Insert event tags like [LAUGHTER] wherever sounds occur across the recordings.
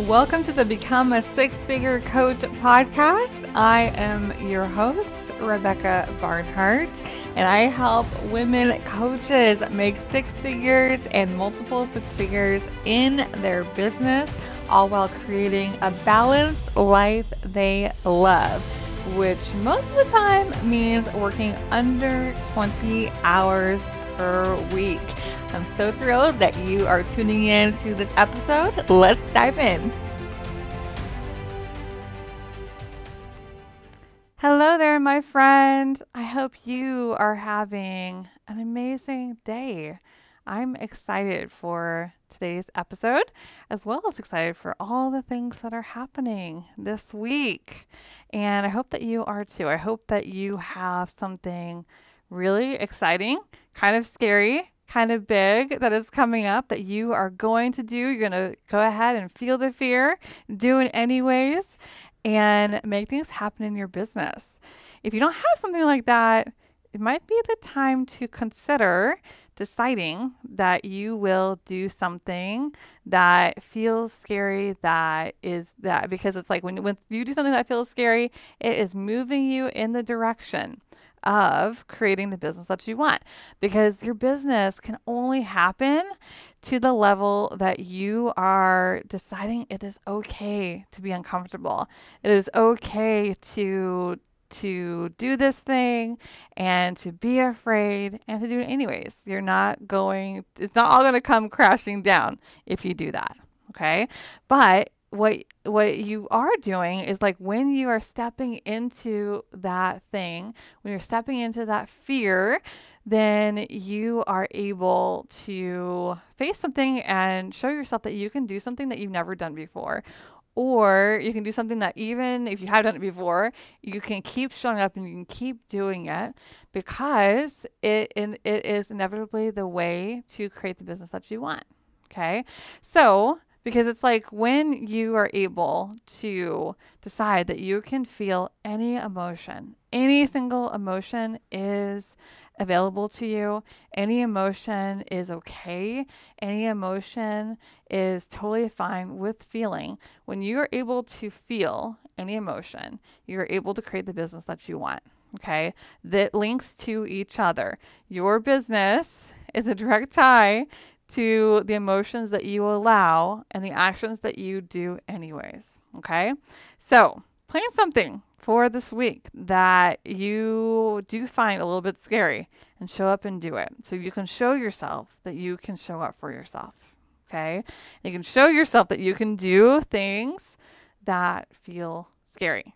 Welcome to the Become a Six Figure Coach podcast. I am your host, Rebecca Barnhart, and I help women coaches make six figures and multiple six figures in their business, all while creating a balanced life they love, which most of the time means working under 20 hours per week. I'm so thrilled that you are tuning in to this episode. Let's dive in. Hello there, my friend. I hope you are having an amazing day. I'm excited for today's episode, as well as excited for all the things that are happening this week. And I hope that you are too. I hope that you have something really exciting, kind of scary, kind of big that is coming up that you are going to do. You're going to go ahead and feel the fear, do it anyways, and make things happen in your business. If you don't have something like that, it might be the time to consider deciding that you will do something that feels scary that is that because it's like when, when you do something that feels scary it is moving you in the direction of creating the business that you want because your business can only happen to the level that you are deciding it is okay to be uncomfortable. It is okay to to do this thing and to be afraid and to do it anyways. You're not going it's not all going to come crashing down if you do that. Okay? But what what you are doing is like when you are stepping into that thing, when you're stepping into that fear, then you are able to face something and show yourself that you can do something that you've never done before. Or you can do something that even if you have done it before, you can keep showing up and you can keep doing it because it, it is inevitably the way to create the business that you want. Okay. So because it's like when you are able to decide that you can feel any emotion, any single emotion is available to you. Any emotion is okay. Any emotion is totally fine with feeling. When you are able to feel any emotion, you're able to create the business that you want. Okay. That links to each other. Your business is a direct tie to the emotions that you allow and the actions that you do, anyways. Okay. So, plan something for this week that you do find a little bit scary and show up and do it. So, you can show yourself that you can show up for yourself. Okay. You can show yourself that you can do things that feel scary.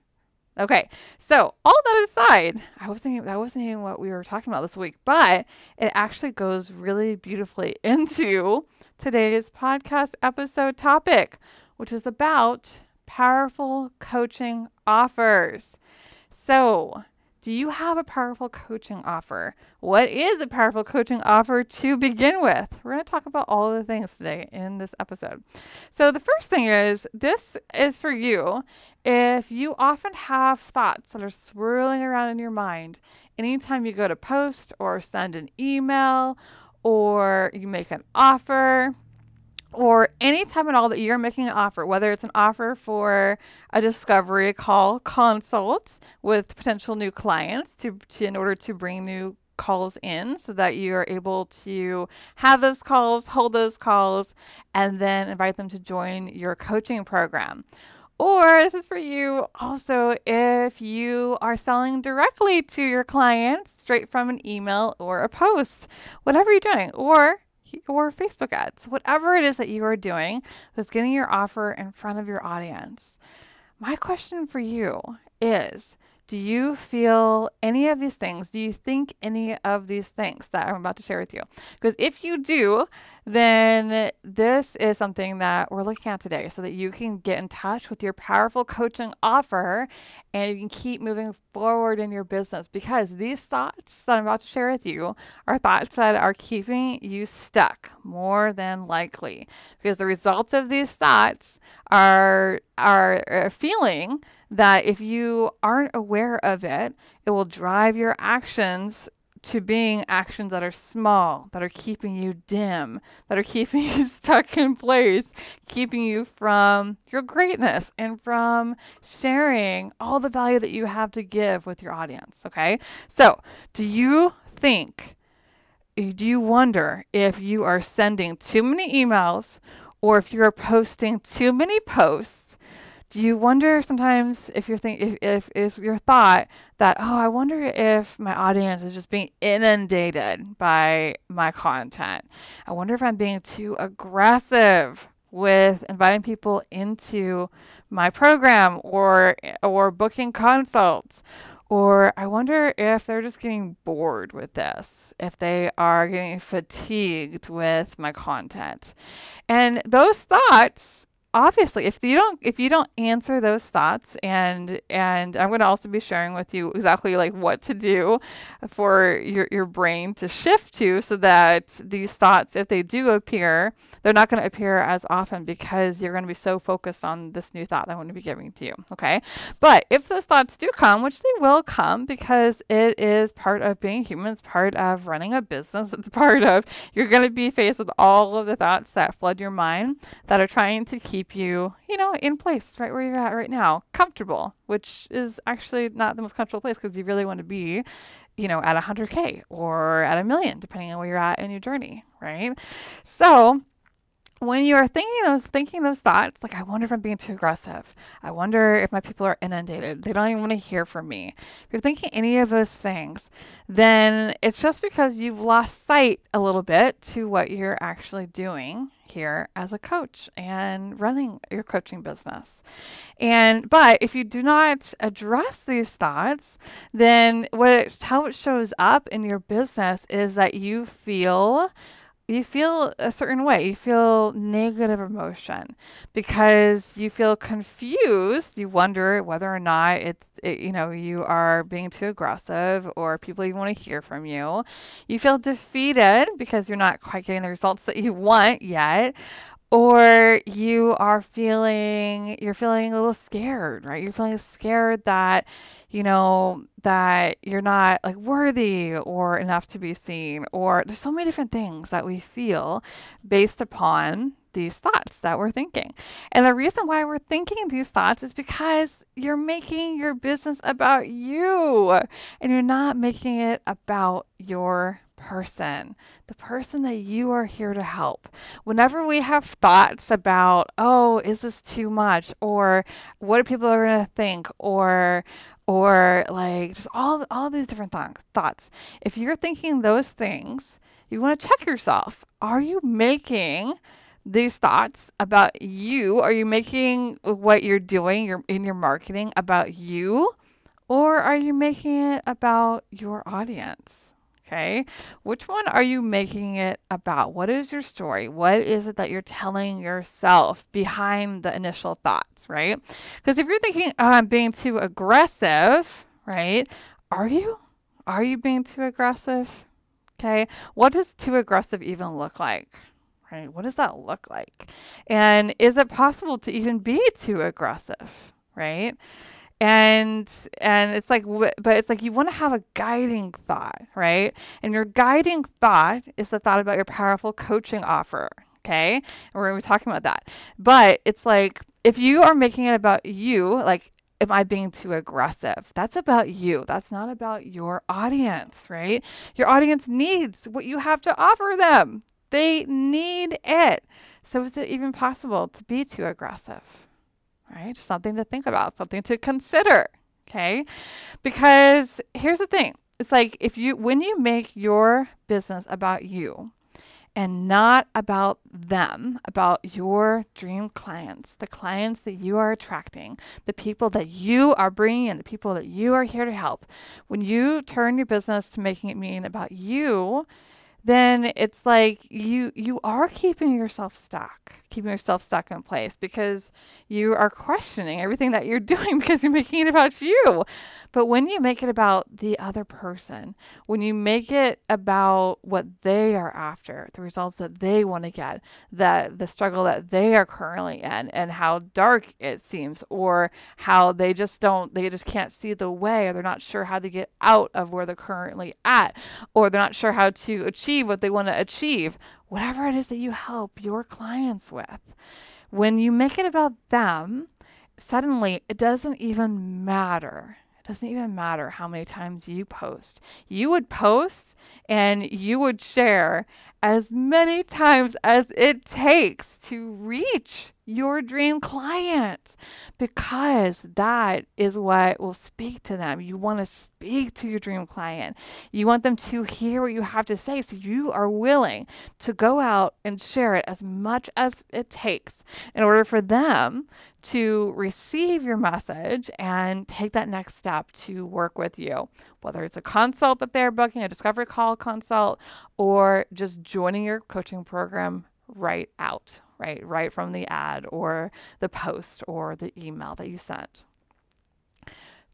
Okay, so all that aside, I was thinking that wasn't even what we were talking about this week, but it actually goes really beautifully [LAUGHS] into today's podcast episode topic, which is about powerful coaching offers. So, do you have a powerful coaching offer? What is a powerful coaching offer to begin with? We're going to talk about all of the things today in this episode. So, the first thing is this is for you if you often have thoughts that are swirling around in your mind anytime you go to post or send an email or you make an offer or anytime at all that you're making an offer, whether it's an offer for a discovery call consult with potential new clients to, to in order to bring new calls in so that you are able to have those calls, hold those calls, and then invite them to join your coaching program. Or this is for you also if you are selling directly to your clients straight from an email or a post, whatever you're doing, or or Facebook ads, whatever it is that you are doing, is getting your offer in front of your audience. My question for you is do you feel any of these things? Do you think any of these things that I'm about to share with you? Because if you do, then this is something that we're looking at today so that you can get in touch with your powerful coaching offer and you can keep moving forward in your business. Because these thoughts that I'm about to share with you are thoughts that are keeping you stuck more than likely. Because the results of these thoughts are, are feeling that if you aren't aware of it, it will drive your actions to being actions that are small, that are keeping you dim, that are keeping [LAUGHS] you stuck in place, keeping you from your greatness and from sharing all the value that you have to give with your audience. Okay. So, do you think, do you wonder if you are sending too many emails or if you're posting too many posts? Do you wonder sometimes if you're think if, if is your thought that oh i wonder if my audience is just being inundated by my content i wonder if i'm being too aggressive with inviting people into my program or or booking consults or I wonder if they're just getting bored with this, if they are getting fatigued with my content. And those thoughts obviously if you don't if you don't answer those thoughts and and i'm going to also be sharing with you exactly like what to do for your, your brain to shift to so that these thoughts if they do appear they're not going to appear as often because you're going to be so focused on this new thought that i'm going to be giving to you okay? But if those thoughts do come which they will come because it is part of being human it's part of running a business [LAUGHS] it's part of you're going to be faced with all of the thoughts that flood your mind that are trying to keep keep you, you know, in place right where you're at right now, comfortable, which is actually not the most comfortable place because you really want to be, you know, at 100K or at a million, depending on where you're at in your journey, right? So, when you are thinking those thinking those thoughts, like I wonder if I'm being too aggressive. I wonder if my people are inundated. They don't even want to hear from me. If you're thinking any of those things, then it's just because you've lost sight a little bit to what you're actually doing here as a coach and running your coaching business. And but if you do not address these thoughts, then what it, how it shows up in your business is that you feel you feel a certain way. You feel negative emotion because you feel confused. You wonder whether or not it's, it, you know, you are being too aggressive or people even want to hear from you. You feel defeated because you're not quite getting the results that you want yet or you are feeling you're feeling a little scared right you're feeling scared that you know that you're not like worthy or enough to be seen or there's so many different things that we feel based upon these thoughts that we're thinking. And the reason why we're thinking these thoughts is because you're making your business about you and you're not making it about your person, the person that you are here to help. Whenever we have thoughts about, oh, is this too much? Or what are people going to think? Or, or like just all, all these different th- thoughts. If you're thinking those things, you want to check yourself. Are you making these thoughts about you? Are you making what you're doing your, in your marketing about you? Or are you making it about your audience? Okay. Which one are you making it about? What is your story? What is it that you're telling yourself behind the initial thoughts, right? Because if you're thinking, oh, I'm being too aggressive, right? Are you? Are you being too aggressive? Okay. What does too aggressive even look like? Right? What does that look like? And is it possible to even be too aggressive? Right? And and it's like but it's like you want to have a guiding thought right and your guiding thought is the thought about your powerful coaching offer okay and we're to be talking about that but it's like if you are making it about you like am I being too aggressive? That's about you. That's not about your audience, right? Your audience needs what you have to offer them. They need it. So is it even possible to be too aggressive? Right? Something to think about, something to consider, okay? Because here's the thing it's like if you, when you make your business about you, and not about them, about your dream clients, the clients that you are attracting, the people that you are bringing in, the people that you are here to help. When you turn your business to making it mean about you, then it's like you you are keeping yourself stuck, keeping yourself stuck in place because you are questioning everything that you're [LAUGHS] doing because you're making it about you. But when you make it about the other person, when you make it about what they are after, the results that they want to get, that the struggle that they are currently in and how dark it seems or how they just don't they just can't see the way or they're not sure how to get out of where they're currently at or they're not sure how to achieve what they want to achieve, whatever it is that you help your clients with. When you make it about them, suddenly it doesn't even matter It doesn't even matter how many times you post. You would post and you would share as many times as it takes to reach your dream client because that is what will speak to them. You want to speak to your dream client. You want them to hear what you have to say. So you are willing to go out and share it as much as it takes in order for them to receive your message and take that next step to work with you, whether it's a consult that they're booking, a discovery call consult, or just joining your coaching program right out, right? Right from the ad or the post or the email that you sent.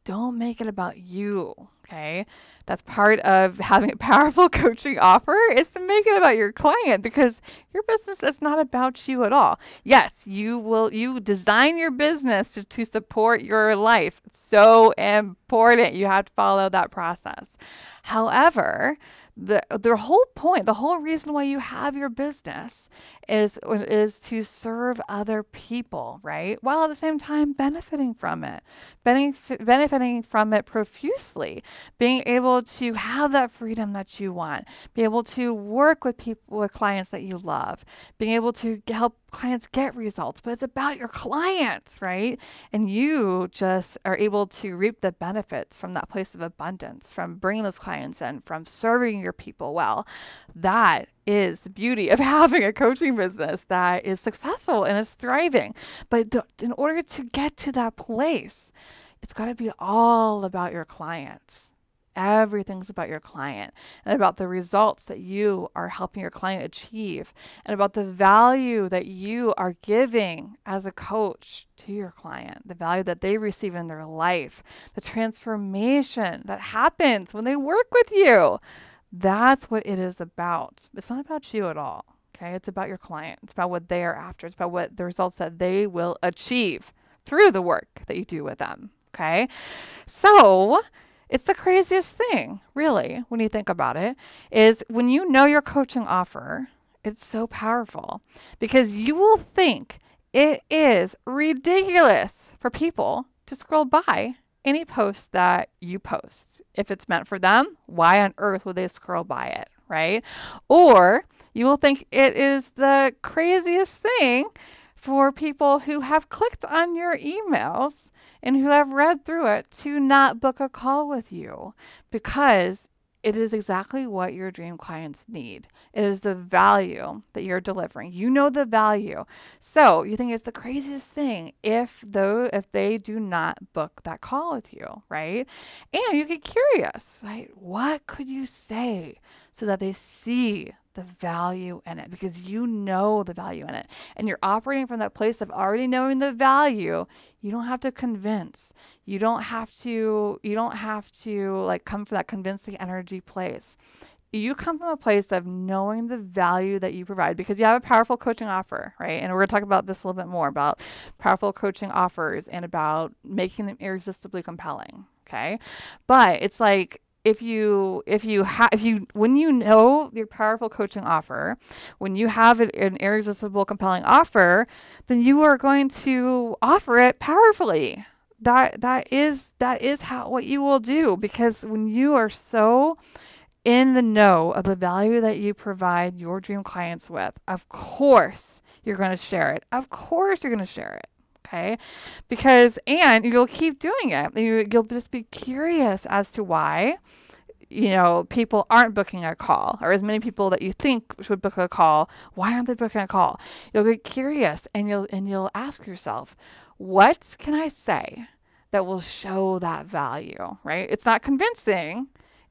Don't make it about you, okay? That's part of [LAUGHS] having a powerful [LAUGHS] coaching offer is to make it about your client because your business is not about you at all. Yes, you will you design your business to, to support your life. It's so important. You have to follow that process. However, the their whole point, the whole reason why you have your business is is to serve other people, right? While at the same time benefiting from it, benef- benefiting from it profusely, being able to have that freedom that you want, be able to work with people with clients that you love, being able to help clients get results, but it's about your clients, right? And you just are able to reap the benefits from that place of abundance, from bringing those clients in, from serving your people well. That is the beauty of [LAUGHS] having a coaching business that is successful and is thriving. But in order to get to that place, it's got to be all about your clients. Everything's about your client and about the results that you are helping your client achieve and about the value that you are giving as a coach to your client, the value that they receive in their life, the transformation that happens when they work with you. That's what it is about. It's not about you at all. Okay. It's about your client. It's about what they are after. It's about what the results that they will achieve through the work that you do with them. Okay. So, it's the craziest thing, really, when you think about it, is when you know your coaching offer, it's so powerful because you will think it is ridiculous for people to scroll by any post that you post. If it's meant for them, why on earth would they scroll by it, right? Or you will think it is the craziest thing for people who have clicked on your emails and who have read through it to not book a call with you because it is exactly what your dream clients need. It is the value that you're delivering. You know the value. So you think it's the craziest thing if though if they do not book that call with you, right? And you get curious, right? What could you say so that they see the value in it because you know the value in it and you're operating from that place of already knowing the value you don't have to convince you don't have to you don't have to like come from that convincing energy place you come from a place of knowing the value that you provide because you have a powerful coaching offer, right? And we're going to talk about this a little bit more about powerful coaching offers and about making them irresistibly compelling, okay? But it's like if you if you have if you when you know your powerful coaching offer when you have an, an irresistible compelling offer then you are going to offer it powerfully. That that is that is how what you will do because when you are so in the know of the value that you provide your dream clients with of course you're going to share it. Of course you're going to share it okay? Because and you'll keep doing it. You, you'll just be curious as to why you know people aren't booking a call or as many people that you think should book a call why aren't they booking a call? You'll get curious and you'll and you'll ask yourself what can i say that will show that value? Right? It's not convincing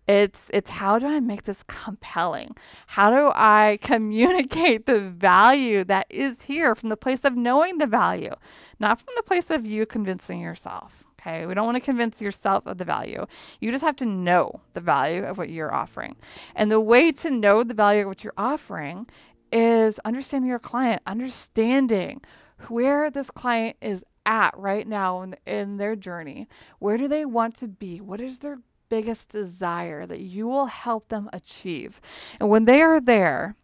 It's it's how do I make this compelling? How do I [LAUGHS] communicate the value that is here from the place of knowing the value, not from the place of you convincing yourself. Okay, we don't want to convince yourself of the value. You just have to know the value of what you're offering. And the way to know the value of what you're offering is understanding your client, understanding where this client is at right now in, in their journey. Where do they want to be? What is their biggest desire that you will help them achieve? And when they are there,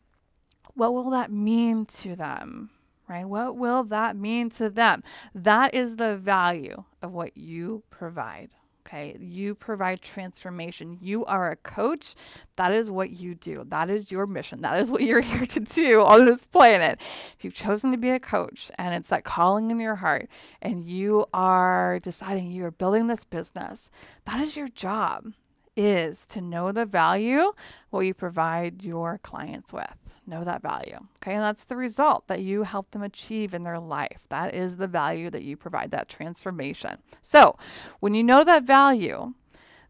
what will that mean to them? Right? What will that mean to them? That is the value of what you provide. Okay. You provide transformation. You are a coach. That is what you do. That is your mission. That is what you're [LAUGHS] here to do on this planet. If you've chosen to be a coach and it's that calling in your heart and you are deciding you are building this business, that is your job is to know the value what you provide your clients with. Know that value. Okay. And that's the result that you help them achieve in their life. That is the value that you provide, that transformation. So when you know that value,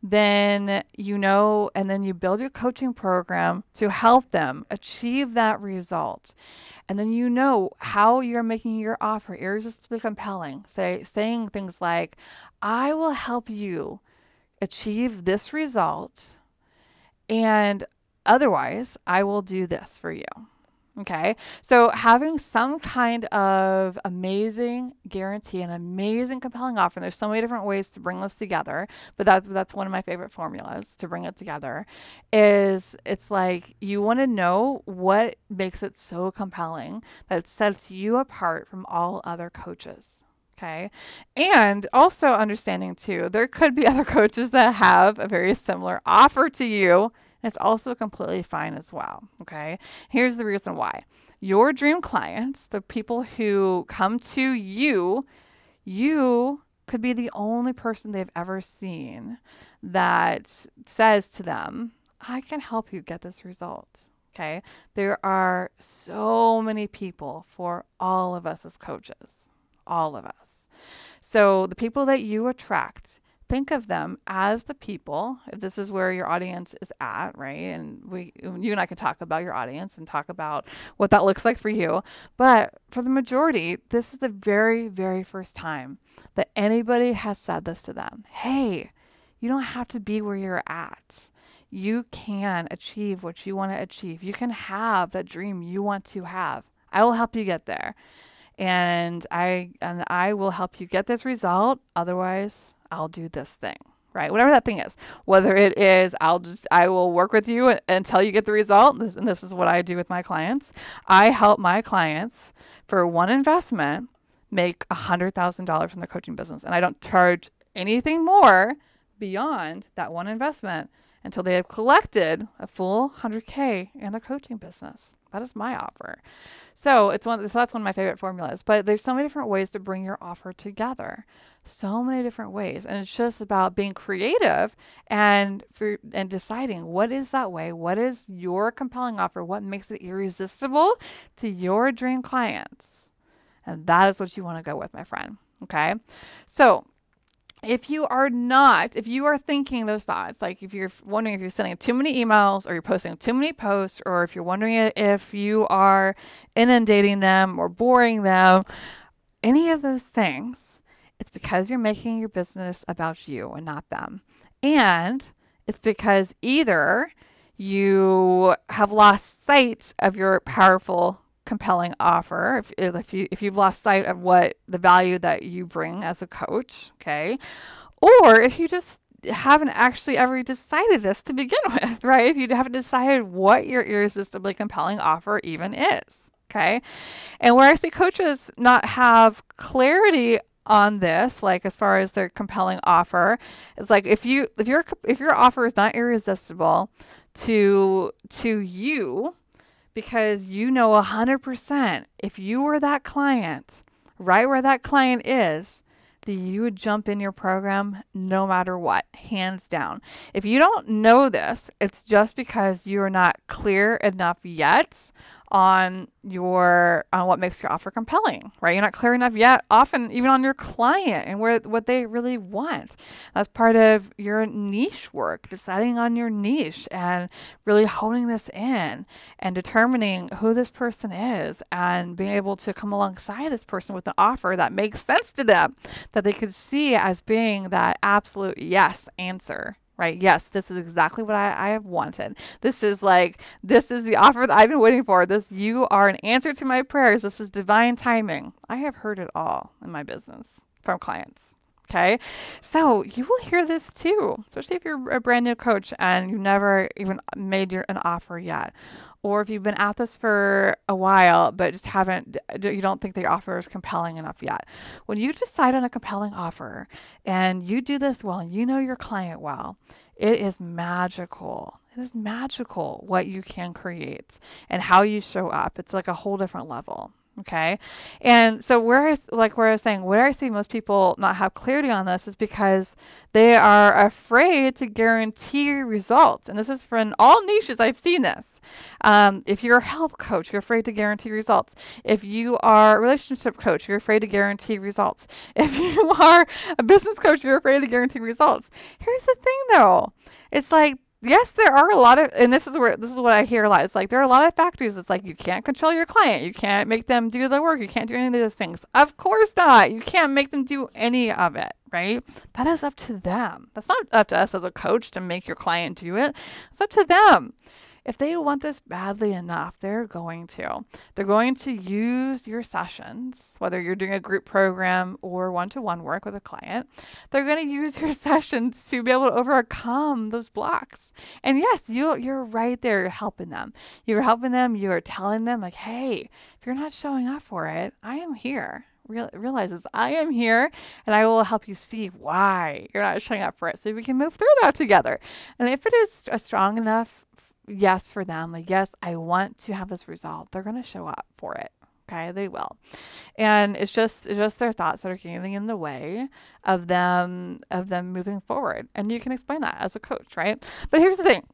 then you know, and then you build your coaching program to help them achieve that result. And then you know how you're making your offer irresistibly compelling. Say saying things like, I will help you achieve this result, and otherwise, I will do this for you. Okay. So having some kind of amazing guarantee, an amazing compelling offer, there's so many different ways to bring this together, but that's that's one of my favorite formulas to bring it together, is it's like you want to know what makes it so compelling that sets you apart from all other coaches. Okay. And also understanding too, there could be [LAUGHS] other coaches that have a very similar offer to you. It's also completely fine as well. Okay. Here's the reason why your dream clients, the people who come to you, you could be the only person they've ever seen that says to them, I can help you get this result. Okay. There are so many people for all of us as coaches all of us. So the people that you attract, think of them as the people if this is where your audience is at right? And we you and i can talk about your audience and talk about what that looks like for you. But for the majority this is the very very first time that anybody has said this to them. Hey you don't have to be where you're at. You can achieve what you want to achieve. You can have that dream you want to have. I will help you get there and I and I will help you get this result. Otherwise, I'll do this thing. Right, whatever that thing is, whether it is, I'll just I will work with you until you get the result. This, and this is what I do with my clients. I help my clients for one investment make a hundred thousand dollars from their coaching business, and I don't charge anything more beyond that one investment until they have collected a full 100k in their coaching business. That is my offer. So it's one. So that's one of my favorite formulas. But there's so many different ways to bring your offer together. So many different ways, and it's just about being creative and for and deciding what is that way. What is your compelling offer? What makes it irresistible to your dream clients? And that is what you want to go with, my friend. Okay. So if you are not, if you are thinking those thoughts, like if you're wondering if you're sending too many emails or you're posting too many posts, or if you're wondering if you are inundating them or boring them, any of those things, it's because you're making your business about you and not them. And it's because either you have lost sight of your powerful compelling offer if, if you if you've lost sight of what the value that you bring as a coach okay? Or if you just haven't actually ever decided this to begin [LAUGHS] with right? If you haven't decided what your irresistibly compelling offer even is okay? And where i see coaches not have clarity on this like as far as their compelling offer is like if you if your if your offer is not irresistible to to you because you know 100% if you were that client, right where that client is, that you would jump in your program no matter what, hands down. If you don't know this, it's just because you are not clear enough yet on your on what makes your offer compelling, right? You're not clear enough yet, often even on your client and where what they really want. That's part of your niche work, deciding on your niche and really honing this in and determining who this person is and being able to come alongside this person with an offer that makes sense to them, that they could see as being that absolute yes answer right? Yes, this is exactly what I, I have wanted. This is like, this is the offer that I've been waiting for. This, you are an answer to my prayers. This is divine timing. I have heard it all in my business from clients. Okay. So you will hear this too, especially if you're a brand new coach and you've never even made your, an offer yet. Or if you've been at this for a while, but just haven't, you don't think the offer is compelling enough yet. When you decide on a compelling offer and you do this well and you know your client well, it is magical. It is magical what you can create and how you show up. It's like a whole different level. Okay. And so where I like where I was saying where I see most people not have clarity on this is because they are afraid to guarantee results. And this is from all niches I've seen this. Um, if you're a health coach, you're afraid to guarantee results. If you are a relationship coach, you're afraid to guarantee results. [LAUGHS] If you are a business coach, you're afraid to guarantee results. Here's the thing though. It's like yes, there are a lot of, and this is where this is what I hear a lot. It's like there are a lot of factors. It's like you can't control your client. You can't make them do the work. You can't do any of those things. Of course not. You can't make them do any of it, right? That is up to them. That's not up to us as a coach to make your client do it. It's up to them if they want this badly enough, they're going to. They're going to use your sessions, whether you're doing a group program or one to one work with a client. They're going to use your [LAUGHS] sessions to be able to overcome those blocks. And yes, you you're right there you're helping them. You're helping them. You're telling them like, hey, if you're not showing up for it, I am here realizes I am here and I will help you see why you're not showing up for it so we can move through that together. And if it is a strong enough yes for them. Like, yes, I want to have this result. They're going to show up for it. Okay, they will. And it's just it's just their thoughts that are getting in the way of them of them moving forward. And you can explain that as a coach, right? But here's the thing.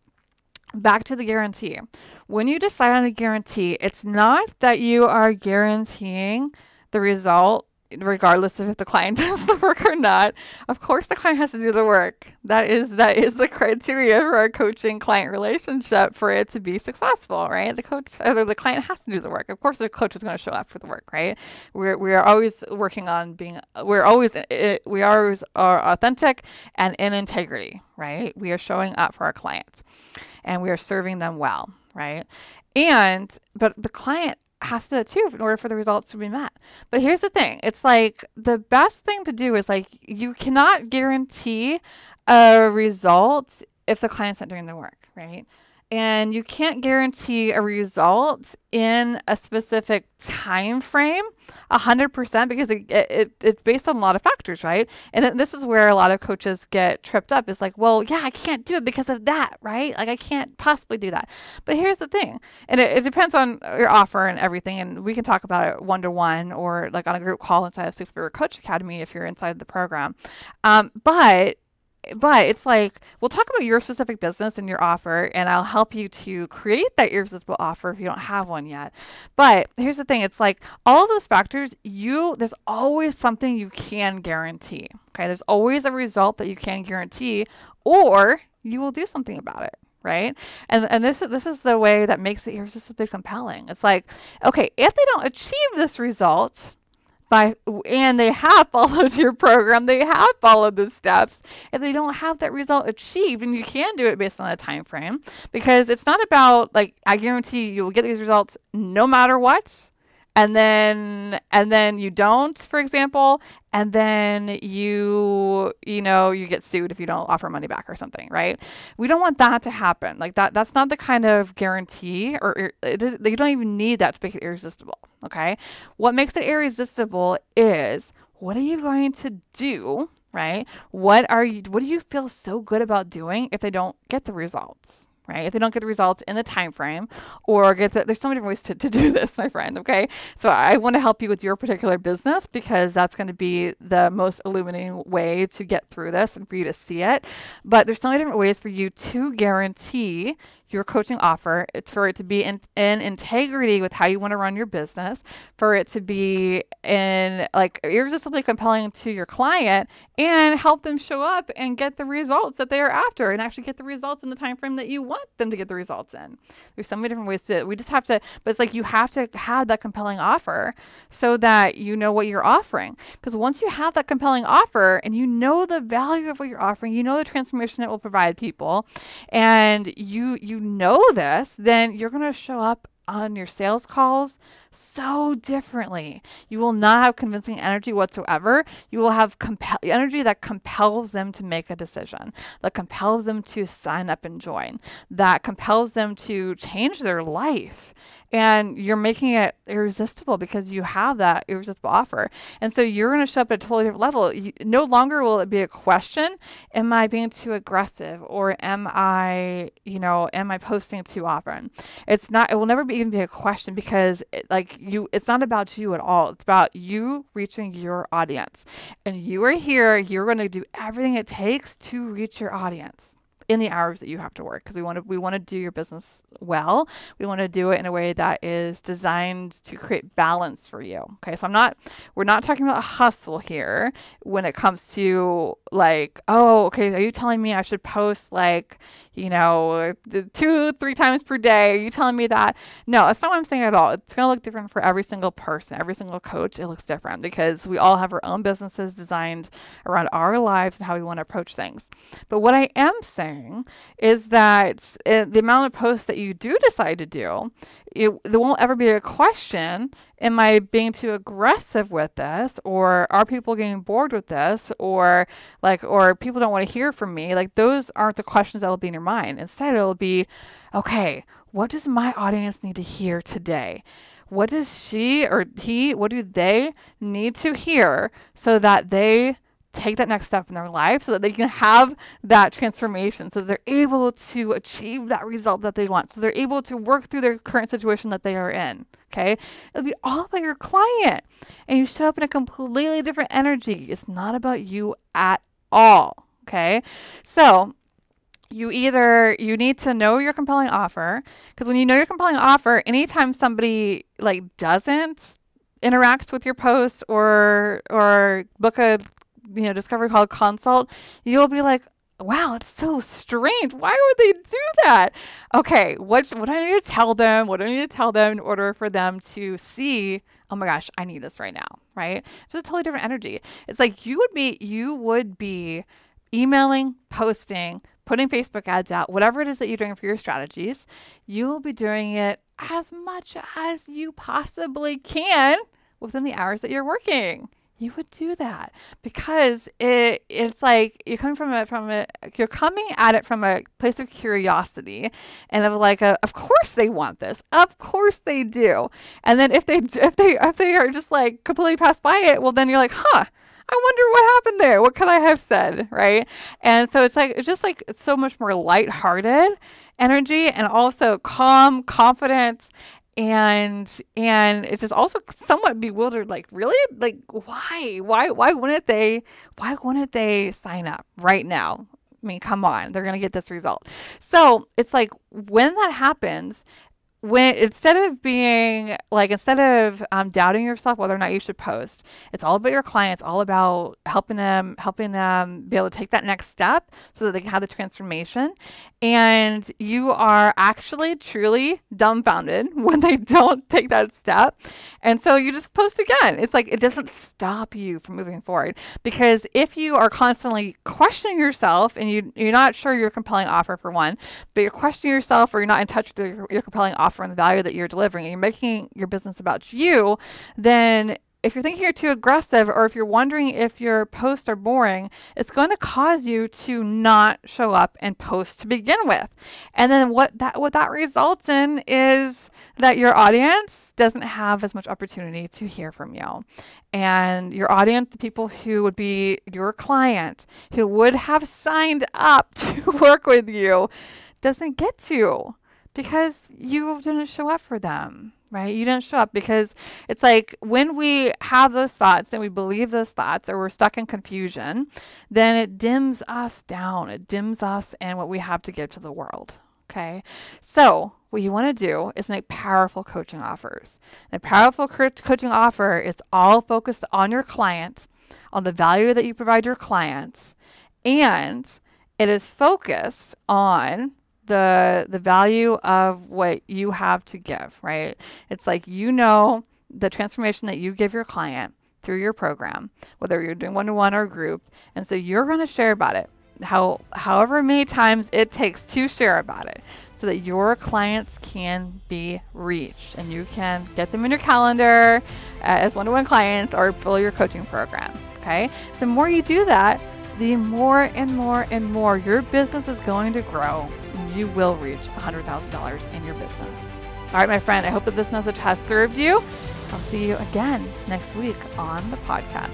Back to the guarantee. When you decide on a guarantee, it's not that you are guaranteeing the result regardless of if the client [LAUGHS] does the work or not. Of course the client has to do the work. That is that is the criteria for a coaching client relationship for it to be successful, right? The coach or the client has to do the work. Of course the coach is going to show up for the work, right? We're we are always working on being we're always we always are authentic and in integrity, right? We are showing up for our clients and we are serving them well, right? And but the client has to too in order for the results to be met. But here's the thing it's like the best thing to do is like you cannot guarantee a result if the client's not doing the work, right? And you can't guarantee a result in a specific time frame 100% because it, it, it's based on a lot of factors right? And this is where a lot of coaches get tripped up. It's like well yeah i can't do it because of that right? Like i can't possibly do that. But here's the thing and it, it depends on your offer and everything and we can talk about it one-to-one or like on a group call inside of six figure coach academy if you're inside the program. Um, but but it's like we'll talk about your specific business and your offer and i'll help you to create that irresistible offer if you don't have one yet but here's the thing it's like all of those factors you there's always something you can guarantee okay there's always a result that you can guarantee or you will do something about it right? And and this this is the way that makes it irresistibly compelling. It's like, okay, if they don't achieve this result, by and they have [LAUGHS] followed your program. They have followed the steps. If they don't have that result achieved and you can do it based on a time frame because it's not about like i guarantee you will get these results no matter what and then and then you don't for example and then you you know you get sued if you don't offer money back or something right? We don't want that to happen. Like that that's not the kind of guarantee or it is, you don't even need that to make it irresistible okay? What makes it irresistible is what are you going to do right? What are you what do you feel so good about doing if they don't get the results right? If they don't get the results in the time frame or get the, there's so many different ways to, to do [LAUGHS] this, my friend, okay? So I want to help you with your particular business because that's going to be the most illuminating way to get through this and for you to see it. But there's so many different ways for you to guarantee your coaching offer, for it to be in, in integrity with how you want to run your business, for it to be in like irresistibly compelling to your client and help them show up and get the results that they are after and actually get the results in the time frame that you want them to get the results in. There's so many different ways to we just have to but it's like you have to have that compelling offer so that you know what you're offering. Because once you have that compelling offer and you know the value of what you're offering, you know the transformation it will provide people and you you know this, then you're going to show up on your sales calls so differently. You will not have convincing energy whatsoever. You will have compel- energy that compels them to make a decision, that compels them to sign up and join, that compels them to change their life and you're making it irresistible because you have that irresistible offer. And so you're going to show up at a totally different level. You, no longer will it be a question, am I being too aggressive or am I, you know, am I posting too often? It's not it will never be even be a question because it, like you it's not about you at all. It's about you reaching your audience. And you are here, you're going to do everything it takes to reach your audience in the hours that you have to work because we want to we want to do your business well. We want to do it in a way that is designed to create balance for you. Okay? So I'm not we're not talking about hustle here when it comes to like, oh, okay, are you telling me I should post like, you know, two, three times per day? Are you telling me that? No, that's not what I'm saying at all. It's going to look different for every single person, every single coach. It looks different because we all have our own businesses designed around our lives and how we want to approach things. But what I am saying saying is that it, the amount of posts that you do decide to do, it, there won't ever be a question am I being too aggressive with this? Or are people getting bored with this? Or like or people don't want to hear from me? Like those aren't the questions that will be in your mind. Instead it'll be okay what does my audience need to hear today? What does she or he what do they need to hear so that they take that next step in their life so that they can have that transformation so they're able to achieve that result that they want so they're able to work through their current situation that they are in okay? It'll be all about your client and you show up in a completely different energy. It's not about you at all okay? So you either you need to know your compelling offer because when you know your compelling offer anytime somebody like doesn't interact with your post or or book a you know discovery call consult, you'll be like, wow, it's so strange. Why would they do that? Okay, what what do I need to tell them? What do I need to tell them in order for them to see? Oh my gosh, I need this right now, right? It's a totally different energy. It's like you would be you would be emailing, posting, putting Facebook ads out, whatever it is that you're doing for your strategies, you will be doing it as much as you possibly can within the hours that you're working you would do that because it it's like you're coming from a from a you're coming at it from a place of curiosity and of like a, of course they want this of course they do and then if they if they if they are just like completely passed by it well then you're like huh I wonder what happened there. What could I have said? Right. And so it's like, it's just like, it's so much more lighthearted energy and also calm, confident, and and it's just also somewhat bewildered like really? Like why? Why why wouldn't they why wouldn't they sign up right now? I mean, come on, they're going to get this result. So it's like when that happens, when instead of being like instead of um, doubting yourself whether or not you should post it's all about your clients all about helping them helping them be able to take that next step so that they can have the transformation. And you are actually truly dumbfounded [LAUGHS] when they don't take that step. And so you just post again. It's like it doesn't stop you from moving forward. Because if you are constantly questioning yourself and you, you're not sure your compelling offer for one but you're questioning yourself or you're not in touch with your, your compelling offer offer and the value that you're delivering and you're making your business about you, then if you're thinking you're too aggressive or if you're wondering if your posts are boring, it's going to cause you to not show up and post to begin with. And then what that what that results in is that your audience doesn't have as much opportunity to hear from you. And your audience, the people who would be your client, who would have signed up [LAUGHS] to work with you, doesn't get to because you didn't show up for them, right? You didn't show up because it's like when we have those thoughts and we believe those thoughts or we're stuck in confusion, then it dims us down. It dims us and what we have to give to the world. Okay. So, what you want to do is make powerful coaching offers. And a powerful co- coaching offer is all focused on your client, on the value that you provide your clients, and it is focused on the the value of what you have to give, right? It's like you know the transformation that you give your client through your program, whether you're doing one-to-one or group, and so you're going to share about it how however many times it takes to share about it so that your clients can be reached and you can get them in your calendar uh, as one-to-one clients or fill your coaching program okay the more you do that the more and more and more your business is going to grow you will reach $100000 in your business. All right my friend i hope that this message has served you. I'll see you again next week on the podcast.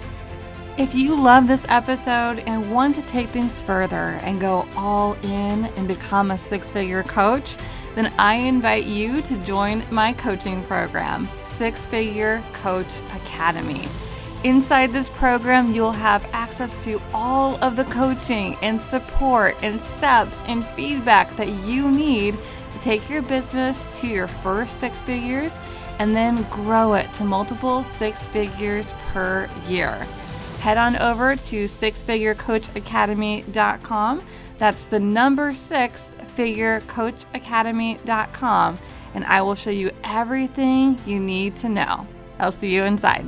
If you love this episode and want to take things further and go all in and become a six figure coach, then I invite you to join my coaching program, Six Figure Coach Academy. Inside this program, you'll have access to all of the coaching and support and steps and feedback that you need to take your business to your first six figures and then grow it to multiple six figures per year head on over to sixfigurecoachacademy.com. That's the number six figurecoachacademy.com, and I will show you everything you need to know. I'll see you inside.